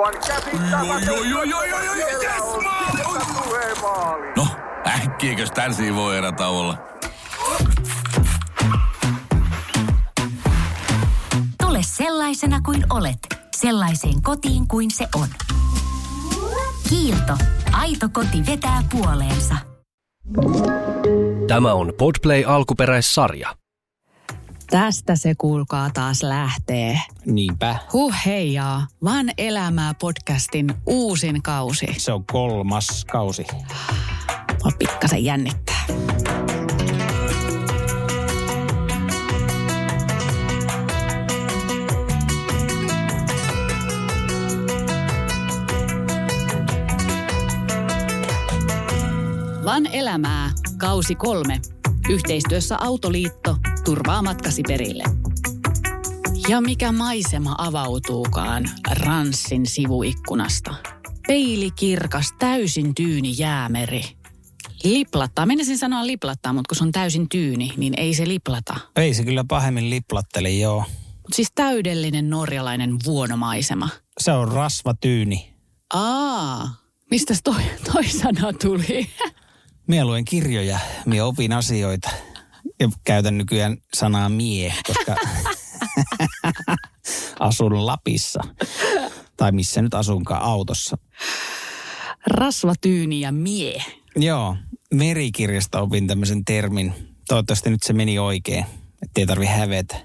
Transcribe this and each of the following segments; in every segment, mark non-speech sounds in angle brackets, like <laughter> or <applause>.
Aivan käsittämätöntä. No, äkkiäkös tän voi erä olla? Tule sellaisena kuin olet, sellaiseen kotiin kuin se on. Kiilto. Aito koti vetää puoleensa. Tämä on Podplay alkuperäissarja. Tästä se kuulkaa taas lähtee. Niinpä. Huh heijaa, vaan elämää podcastin uusin kausi. Se on kolmas kausi. Mua pikkasen jännittää. Van elämää, kausi kolme. Yhteistyössä Autoliitto turvaa matkasi perille. Ja mikä maisema avautuukaan Ranssin sivuikkunasta. Peili kirkas, täysin tyyni jäämeri. Liplattaa. Menisin sanoa liplattaa, mutta kun se on täysin tyyni, niin ei se liplata. Ei se kyllä pahemmin liplattele, joo. Mut siis täydellinen norjalainen vuonomaisema. Se on rasvatyyni. Aa, mistä toi, toi sana tuli? <laughs> Mie luen kirjoja, mie opin asioita. Ja käytän nykyään sanaa mie, koska <laughs> asun Lapissa. Tai missä nyt asunkaan autossa. Rasvatyyni ja mie. Joo, merikirjasta opin tämmöisen termin. Toivottavasti nyt se meni oikein, ettei tarvi hävetä.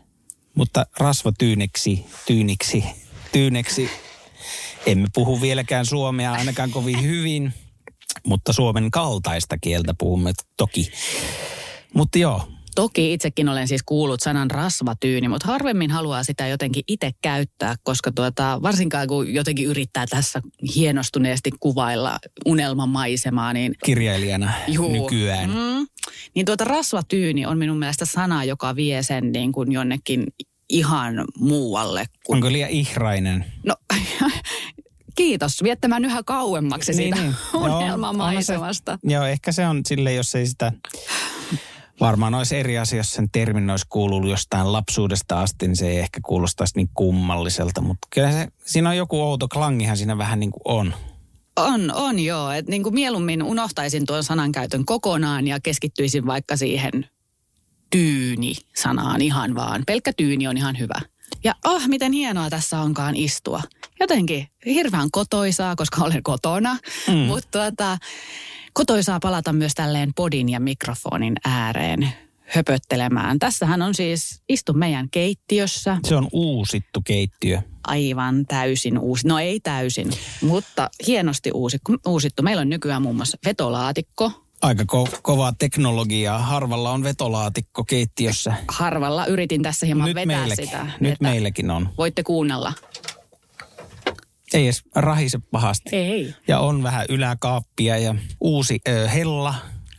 Mutta rasvatyyneksi, tyyniksi, tyyneksi. Emme puhu vieläkään suomea ainakaan kovin hyvin, mutta suomen kaltaista kieltä puhumme toki. Mutta joo, Toki itsekin olen siis kuullut sanan rasvatyyni, mutta harvemmin haluaa sitä jotenkin itse käyttää, koska tuota, varsinkaan kun jotenkin yrittää tässä hienostuneesti kuvailla unelmamaisemaa, niin kirjailijana Juu. nykyään. Mm. Niin tuota rasvatyyni on minun mielestä sana, joka vie sen niin kuin jonnekin ihan muualle. Kuin... Onko liian ihrainen? No, <laughs> kiitos. Viettämään yhä kauemmaksi siitä niin, <laughs> Joo, unelmamaisemasta. on se- Joo, ehkä se on sille, jos ei sitä... Varmaan olisi eri asia, jos sen termin olisi kuullut jostain lapsuudesta asti, niin se ei ehkä kuulostaisi niin kummalliselta. Mutta kyllä se, siinä on joku outo klangihan siinä vähän niin kuin on. On, on joo. Et niin kuin mieluummin unohtaisin tuon sanankäytön kokonaan ja keskittyisin vaikka siihen tyyni-sanaan ihan vaan. Pelkkä tyyni on ihan hyvä. Ja oh, miten hienoa tässä onkaan istua. Jotenkin hirveän kotoisaa, koska olen kotona. Mm. Mutta tuota, kotoisaa palata myös tälleen podin ja mikrofonin ääreen höpöttelemään. Tässähän on siis, istu meidän keittiössä, Se on uusittu keittiö. aivan täysin uusi. No ei täysin, mutta hienosti uusi, uusittu. Meillä on nykyään muun muassa vetolaatikko. Aika ko- kovaa teknologiaa. Harvalla on vetolaatikko keittiössä. Harvalla yritin tässä hieman Nyt vetää meilläkin. sitä. Nyt että meilläkin on. Voitte kuunnella. Ei edes rahise pahasti. Ei. Ja on vähän yläkaappia ja uusi ö, hella.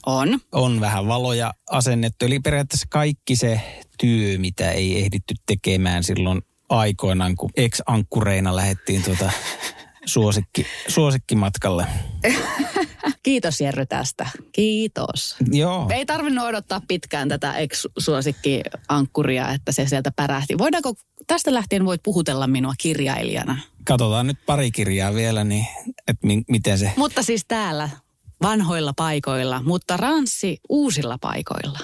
On. On vähän valoja asennettu. Eli periaatteessa kaikki se työ, mitä ei ehditty tekemään silloin aikoinaan, kun ex-ankkureina lähdettiin tuota <laughs> suosikki, suosikkimatkalle. <laughs> Kiitos Jerry tästä. Kiitos. Joo. Ei tarvinnut odottaa pitkään tätä ex-suosikki-ankkuria, että se sieltä pärähti. Voidaanko, tästä lähtien voit puhutella minua kirjailijana. Katsotaan nyt pari kirjaa vielä, niin että mi- miten se... Mutta siis täällä vanhoilla paikoilla, mutta ranssi uusilla paikoilla.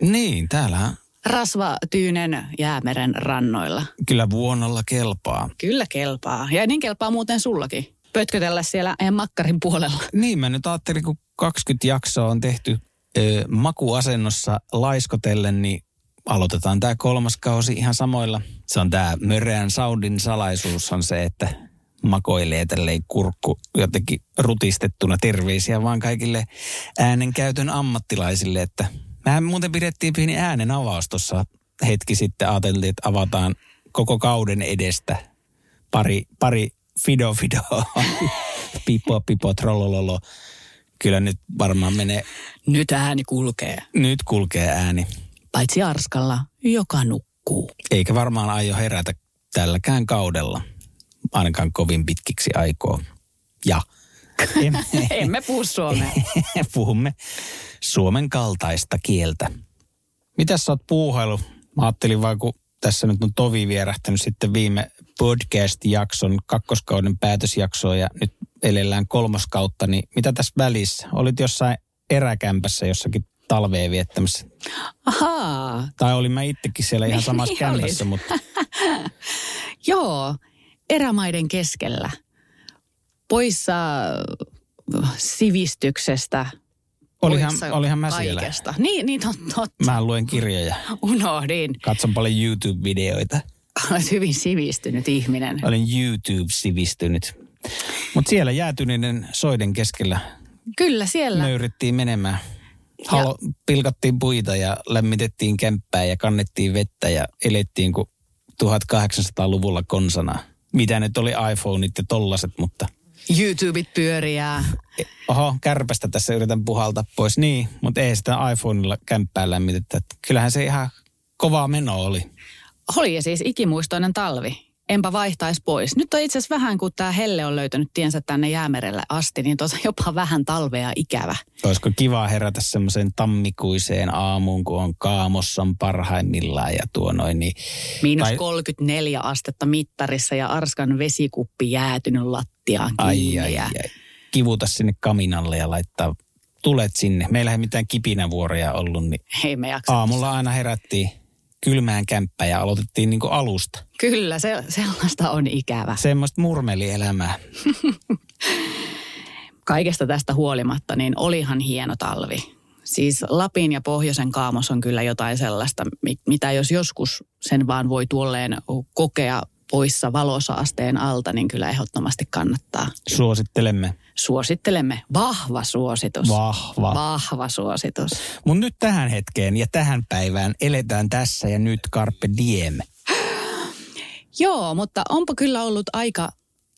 Niin, täällä Rasvatyynen jäämeren rannoilla. kyllä vuonnolla kelpaa. Kyllä kelpaa. Ja niin kelpaa muuten sullakin. Pötkötellä siellä makkarin puolella. Niin, mä nyt ajattelin, kun 20 jaksoa on tehty ö, makuasennossa laiskotellen, niin aloitetaan tämä kolmas kausi ihan samoilla. Se on tämä Möreän Soundin salaisuus on se, että makoilee tälleen kurkku jotenkin rutistettuna terveisiä vaan kaikille äänenkäytön ammattilaisille, että mehän muuten pidettiin pieni äänen avaus tuossa hetki sitten. Ajateltiin, että avataan koko kauden edestä pari, pari fido fido, <laughs> pipo pipo trollololo. Kyllä nyt varmaan menee, Nyt ääni kulkee. nyt kulkee ääni. Paitsi Arskalla, joka nukkuu. Eikä varmaan aio herätä tälläkään kaudella, ainakaan kovin pitkiksi aikoo. Ja <laughs> emme, Emme puhu suomea. <laughs> puhumme suomen kaltaista kieltä. Mitäs sä oot puuhailu? Mä ajattelin vaan, kun tässä nyt on tovi vierähtänyt sitten viime podcast-jakson, kakkoskauden päätösjaksoa ja nyt elellään kolmoskautta, niin mitä tässä välissä? Olit jossain eräkämpässä jossakin talveen viettämässä. Ahaa, Tai olin mä itsekin siellä ihan samassa Niin kämpässä, mutta <laughs> joo, erämaiden keskellä. Poissa äh, sivistyksestä. olihan, poissa olihan mä siellä. kaikesta. Niin, niin tot, totta. Mä luen kirjoja, Unohdin. katson paljon YouTube-videoita. Olet hyvin sivistynyt ihminen. Olen YouTube-sivistynyt. Mutta siellä jäätyneiden soiden keskellä Kyllä siellä. nöyrittiin menemään. Halo, pilkattiin puita ja lämmitettiin kämppää ja kannettiin vettä ja elettiin kuin 1800-luvulla konsana. Mitä nyt oli iPhoneit ja tollaset, mutta YouTubet pyöriää. oho, kärpästä tässä yritän puhaltaa pois. Niin, mutta ei sitä iPhoneilla kämppää lämmitettä. Et Kyllähän se ihan kova meno oli. Oli ja siis ikimuistoinen talvi. Enpä vaihtaisi pois. Nyt on itse asiassa vähän, kun tämä helle on löytänyt tiensä tänne jäämerelle asti, niin tuossa jopa vähän talvea ikävä. Olisiko kiva herätä semmoiseen tammikuiseen aamuun, kun on kaamossan parhaimmillaan ja tuo noin, niin Miinus Tai- 34 astetta mittarissa ja Arskan vesikuppi jäätynyt lattiaan ai, kiinni. ai, ja ai, kivuta sinne kaminalle ja laittaa tulet sinne. Meillä ei mitään kipinävuoroja ollut, niin Hei me aamulla aina herättiin kylmään kämppään ja aloitettiin niin alusta. Kyllä, se, sellaista on ikävä. Semmoista murmelielämää. <laughs> Kaikesta tästä huolimatta, niin olihan hieno talvi. Siis Lapin ja Pohjoisen kaamos on kyllä jotain sellaista, mi- mitä jos joskus sen vaan voi tuolleen kokea poissa valosaasteen alta, niin kyllä ehdottomasti kannattaa. Suosittelemme. Suosittelemme. Vahva suositus. Vahva. Vahva suositus. Mutta nyt tähän hetkeen ja tähän päivään eletään tässä ja nyt Carpe Diem. <gasps> Joo, mutta onpa kyllä ollut aika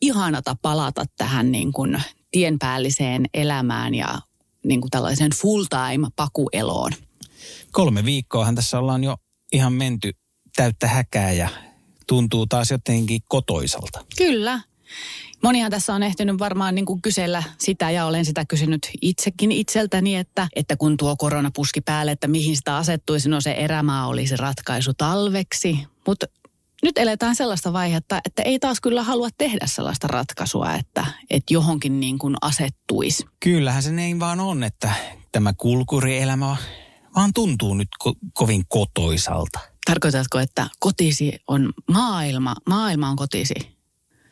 ihanata palata tähän niin kuin tienpäälliseen elämään ja niin kuin tällaiseen full-time pakueloon. Kolme viikkoahan tässä ollaan jo ihan menty täyttä häkää ja tuntuu taas jotenkin kotoisalta. Kyllä. Monihan tässä on ehtinyt varmaan niin kuin kysellä sitä ja olen sitä kysynyt itsekin itseltäni, että, että kun tuo korona puski päälle, että mihin sitä asettuisi, no se erämaa olisi ratkaisu talveksi. Mutta nyt eletään sellaista vaihetta, että ei taas kyllä halua tehdä sellaista ratkaisua, että, että johonkin niin kuin asettuisi. Kyllähän se niin vaan on, että tämä kulkurielämä vaan tuntuu nyt ko- kovin kotoisalta. Tarkoitatko, että kotisi on maailma, maailma on kotisi?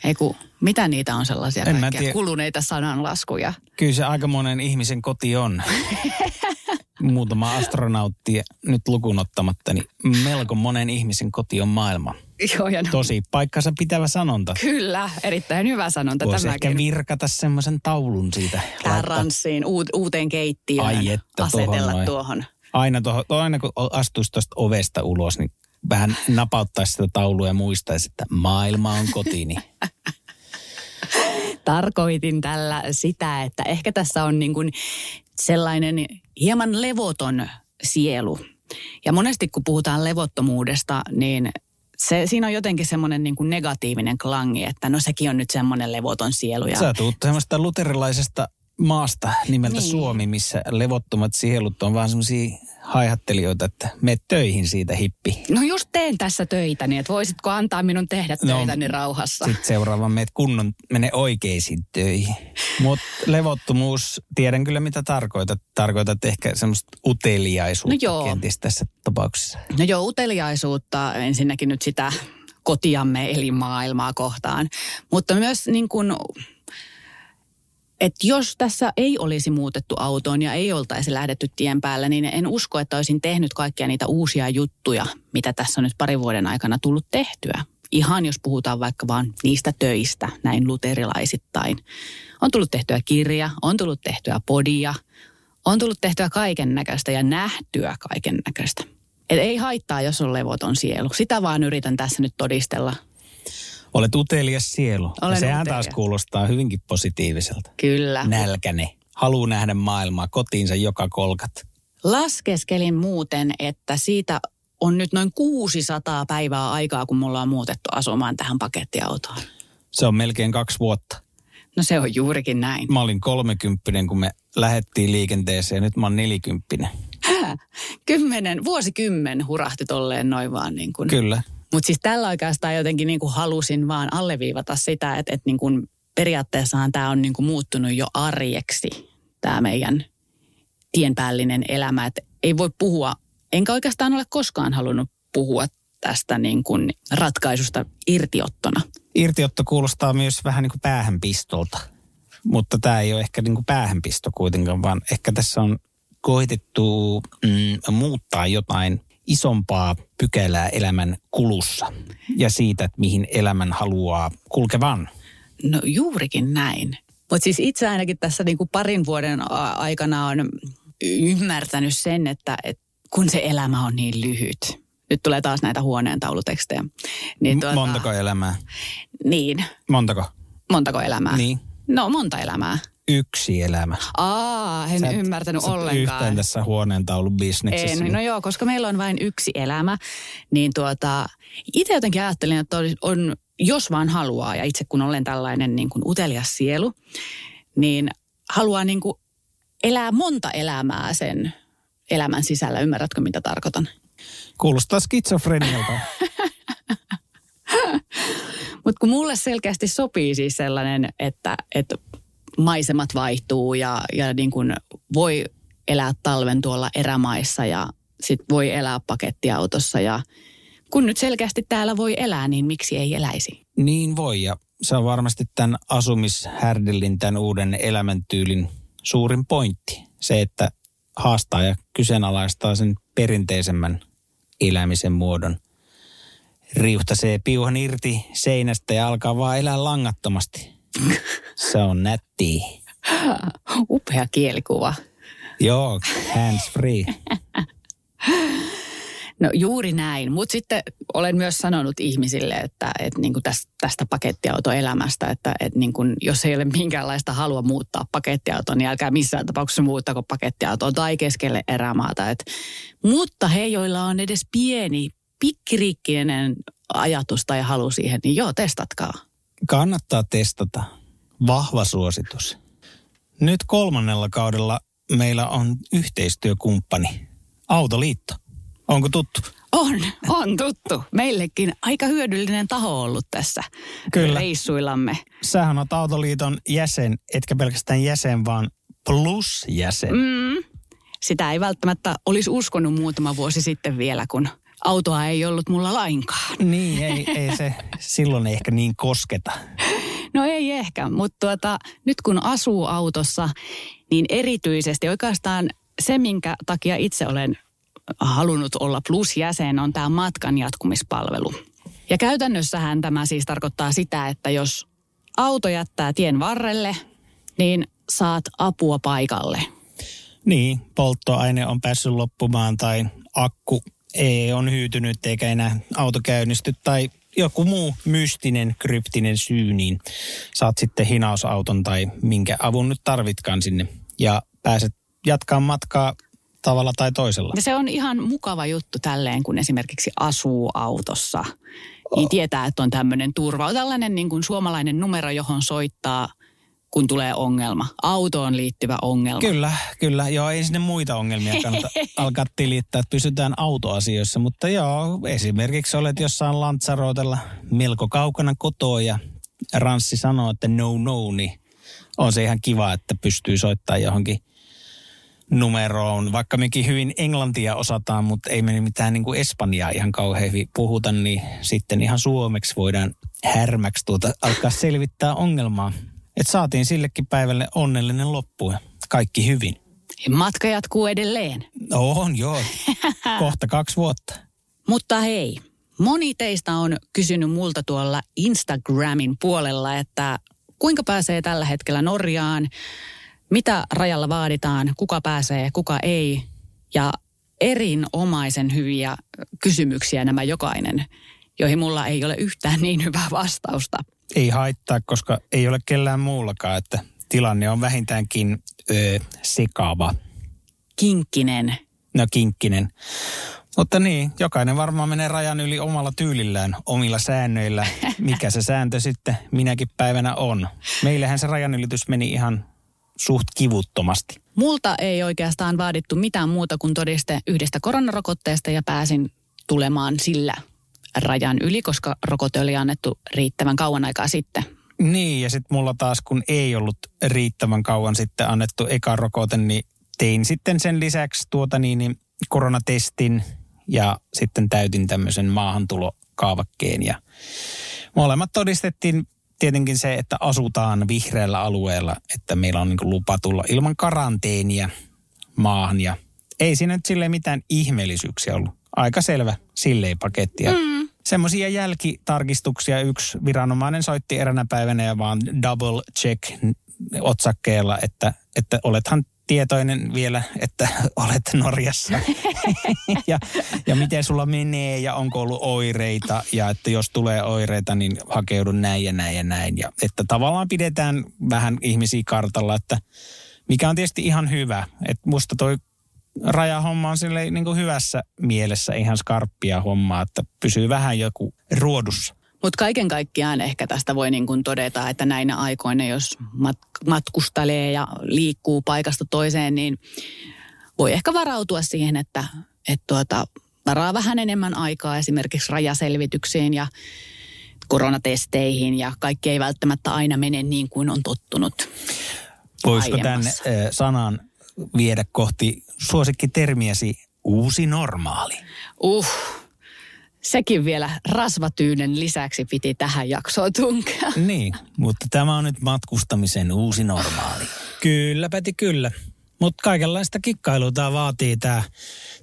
Ei kun, mitä niitä on sellaisia En kaikkia kuluneita sananlaskuja? Kyllä se aika monen ihmisen koti on. <laughs> Muutama astronautti nyt lukuun ottamatta, niin melko monen ihmisen koti on maailma. Joo, ja no, Tosi paikkansa pitävä sanonta. Kyllä, erittäin hyvä sanonta Voisi ehkä tämäkin. virkata semmoisen taulun siitä. Laittaa. ranssiin, uut, uuteen keittiöön Ai että, asetella noin. tuohon. Aina, toho, to, aina kun astuisi tuosta ovesta ulos, niin vähän napauttaisi sitä taulua ja muistaisi, että maailma on kotini. <laughs> Tarkoitin tällä sitä, että ehkä tässä on niin kuin sellainen hieman levoton sielu. Ja monesti kun puhutaan levottomuudesta, niin se, siinä on jotenkin semmoinen niin kuin negatiivinen klangi, että no sekin on nyt semmoinen levoton sielu. Ja Sä tuut semmoista luterilaisesta maasta nimeltä Niin. Suomi, missä levottomat sielut on vaan semmoisia haihattelijoita, että me töihin siitä hippi. No just teen tässä töitäni, että voisitko antaa minun tehdä No, töitäni rauhassa. Sitten seuraavan meet kunnon, mene oikeisiin töihin. Mutta levottomuus, tiedän kyllä mitä tarkoitat. Tarkoitat ehkä semmoista uteliaisuutta No joo. kenties tässä tapauksessa. No joo, uteliaisuutta ensinnäkin nyt sitä kotiamme eli maailmaa kohtaan. Mutta myös niin kuin, että jos tässä ei olisi muutettu autoon ja ei oltaisi lähdetty tien päällä, niin en usko, että olisin tehnyt kaikkia niitä uusia juttuja, mitä tässä on nyt parin vuoden aikana tullut tehtyä. Ihan jos puhutaan vaikka vaan niistä töistä, näin luterilaisittain. On tullut tehtyä kirja, on tullut tehtyä podia, on tullut tehtyä kaiken näköistä ja nähtyä kaiken näköistä. Et ei haittaa, jos on levoton sielu. Sitä vaan yritän tässä nyt todistella. Olet utelias sielu. Olen ja sehän utelias. taas kuulostaa hyvinkin positiiviselta. Kyllä. Nälkäne. Haluu nähdä maailmaa kotiinsa joka kolkat. Laskeskelin muuten, että siitä on nyt noin 600 päivää aikaa, kun mulla on muutettu asumaan tähän pakettiautoon. Se on melkein kaksi vuotta. No se on juurikin näin. Mä olin kolmekymppinen, kun me lähdettiin liikenteeseen. Nyt mä oon nelikymppinen. Kymmenen, vuosikymmen hurahti tolleen noin vaan niin kuin. Kyllä. Mutta siis tällä oikeastaan jotenkin niin kuin halusin vaan alleviivata sitä, että, että niin kuin periaatteessahan tämä on niin kuin muuttunut jo arjeksi, tämä meidän tienpäällinen elämä. Että ei voi puhua, enkä oikeastaan ole koskaan halunnut puhua tästä niin kuin ratkaisusta irtiottona. Irtiotto kuulostaa myös vähän niin kuin päähänpistolta, mutta tämä ei ole ehkä niin kuin päähänpisto kuitenkaan, vaan ehkä tässä on koitettu mm, muuttaa jotain isompaa pykälää elämän kulussa ja siitä, että mihin elämän haluaa kulkevan. No juurikin näin. Mutta siis itse ainakin tässä niin kuin parin vuoden aikana on ymmärtänyt sen, että, että kun se elämä on niin lyhyt. Nyt tulee taas näitä huoneen taulutekstejä. Niin tuota, Montako elämää? Niin. Montako? Montako elämää? Niin. No monta elämää. Yksi elämä. Aa, en Sä et- ymmärtänyt sä et ollenkaan. yhtään tässä huoneentaulun bisneksessä. En, no joo, koska meillä on vain yksi elämä, niin tuota, itse jotenkin ajattelin, että on, on, jos vaan haluaa, ja itse kun olen tällainen niin kuin utelias sielu, niin haluaa niin kuin elää monta elämää sen elämän sisällä. Ymmärrätkö, mitä tarkoitan? Kuulostaa skitsofrenialta. <laughs> Mutta kun mulle selkeästi sopii siis sellainen, että, että maisemat vaihtuu ja, ja niin kuin voi elää talven tuolla erämaissa ja sit voi elää pakettiautossa ja kun nyt selkeästi täällä voi elää, niin miksi ei eläisi? niin voi ja se on varmasti tämän asumishärdellin, tämän uuden elämäntyylin suurin pointti. Se, että haastaa ja kyseenalaistaa sen perinteisemmän elämisen muodon. Riuhtasee piuhan irti seinästä ja alkaa vaan elää langattomasti. Se on nätti. Upea kielikuva. Joo, hands free. No juuri näin, mutta sitten olen myös sanonut ihmisille, että, että niin kuin tästä, tästä pakettiautoelämästä, että, että niin kuin, jos ei ole minkäänlaista halua muuttaa pakettiautoa, niin älkää missään tapauksessa muuttako pakettiautoa tai keskelle erämaata. Et, mutta he, joilla on edes pieni, pikkiriikkinen ajatus tai halu siihen, niin joo, testatkaa. Kannattaa testata. Vahva suositus. Nyt kolmannella kaudella meillä on yhteistyökumppani, Autoliitto. Onko tuttu? On, on tuttu. Meillekin aika hyödyllinen taho ollut tässä Kyllä. reissuillamme. Sähän oot Autoliiton jäsen, etkä pelkästään jäsen, vaan plus-jäsen. Mm. Sitä ei välttämättä olisi uskonut muutama vuosi sitten vielä, kun autoa ei ollut mulla lainkaan. Niin, ei, ei se silloin ehkä niin kosketa. No ei ehkä, mutta tuota, nyt kun asuu autossa, niin erityisesti oikeastaan se, minkä takia itse olen halunnut olla plusjäsen, on tämä matkan jatkumispalvelu. Ja käytännössähän tämä siis tarkoittaa sitä, että jos auto jättää tien varrelle, niin saat apua paikalle. Niin, polttoaine on päässyt loppumaan tai akku ei on hyytynyt eikä enää auto käynnisty tai joku muu mystinen, kryptinen syy, niin saat sitten hinausauton tai minkä avun nyt tarvitkaan sinne ja pääset jatkaa matkaa tavalla tai toisella. Ja se on ihan mukava juttu tälleen, kun esimerkiksi asuu autossa. Niin tietää, että on tämmöinen turva. On tällainen niin kuin suomalainen numero, johon soittaa, kun tulee ongelma. Autoon liittyvä ongelma. Kyllä, kyllä. Joo, ei sinne muita ongelmia kannata <laughs> alkaa tilittää, että pysytään autoasioissa. Mutta joo, esimerkiksi olet jossain Lantsarootella melko kaukana kotoa ja Ranssi sanoo, että no no, niin on se ihan kiva, että pystyy soittamaan johonkin numeroon. Vaikka mekin hyvin englantia osataan, mutta ei me mitään niin kuin espanjaa ihan kauhean hyvin puhuta, niin sitten ihan suomeksi voidaan härmäksi tuota alkaa selvittää ongelmaa. Että saatiin sillekin päivälle onnellinen loppu ja kaikki hyvin. Matka jatkuu edelleen. On joo, <laughs> kohta kaksi vuotta. Mutta hei, moni teistä on kysynyt multa tuolla Instagramin puolella, että kuinka pääsee tällä hetkellä Norjaan, mitä rajalla vaaditaan, kuka pääsee, kuka ei. Ja erinomaisen hyviä kysymyksiä nämä jokainen, joihin mulla ei ole yhtään niin hyvää vastausta. Ei haittaa, koska ei ole kellään muullakaan, että tilanne on vähintäänkin öö, sekava. Kinkkinen. No kinkkinen. Mutta niin, jokainen varmaan menee rajan yli omalla tyylillään, omilla säännöillä. <laughs> Mikä se sääntö sitten minäkin päivänä on. Meillähän se rajanylitys meni ihan suht kivuttomasti. Multa ei oikeastaan vaadittu mitään muuta kuin todiste yhdestä koronarokotteesta ja pääsin tulemaan sillä rajan yli, koska rokote oli annettu riittävän kauan aikaa sitten. Niin, ja sitten mulla taas, kun ei ollut riittävän kauan sitten annettu eka rokote, niin tein sitten sen lisäksi tuota niin, niin koronatestin ja sitten täytin tämmöisen maahantulokaavakkeen. Ja molemmat todistettiin tietenkin se, että asutaan vihreällä alueella, että meillä on niin lupa tulla ilman karanteenia maahan. Ja ei siinä nyt silleen mitään ihmeellisyyksiä ollut. Aika selvä silleen paketti. Mm. Semmoisia jälkitarkistuksia yksi viranomainen soitti eränä päivänä ja vaan double check otsakkeella, että, että olethan tietoinen vielä, että <laughs> olet Norjassa. <laughs> ja, ja miten sulla menee ja onko ollut oireita ja että jos tulee oireita, niin hakeudu näin ja näin ja näin. Ja että tavallaan pidetään vähän ihmisiä kartalla, että mikä on tietysti ihan hyvä. Että musta toi rajahomma on sille niin kuin hyvässä mielessä ihan skarppia hommaa, että pysyy vähän joku ruodussa. Mutta kaiken kaikkiaan ehkä tästä voi niin kuin todeta, että näinä aikoina, jos mat- matkustelee ja liikkuu paikasta toiseen, niin voi ehkä varautua siihen, että, että tuota, varaa vähän enemmän aikaa esimerkiksi rajaselvityksiin ja koronatesteihin ja kaikki ei välttämättä aina mene niin kuin on tottunut. Voisiko tämän sanan viedä kohti suosikkitermiäsi uusi normaali? Uh, sekin vielä rasvatyynen lisäksi piti tähän jaksoon tunkea. <laughs> Niin, mutta tämä on nyt matkustamisen uusi normaali. Kyllä, Peti, kyllä. Mutta kaikenlaista kikkailua tämä vaatii tämä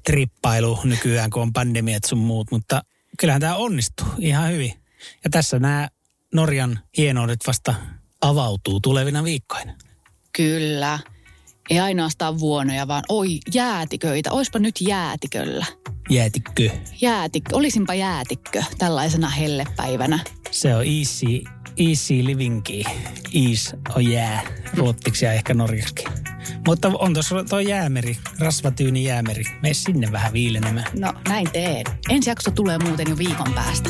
trippailu nykyään, kun on pandemiat sun muut. Mutta kyllähän tämä onnistuu ihan hyvin. Ja tässä nämä Norjan hienoudet vasta avautuu tulevina viikkoina. Kyllä. Ei ainoastaan vuonoja, vaan oi jäätiköitä. Oispa nyt jäätiköllä. Jäätikkö. Jäätikkö. Olisinpa jäätikkö tällaisena hellepäivänä. Se on easy, easy livingi. Ease on jää. Ruottiksi ja ehkä norjaksi. Mutta on tuossa tuo jäämeri, rasvatyyni jäämeri. Mene sinne vähän viilenemään. No näin teen. Ensi jakso tulee muuten jo viikon päästä.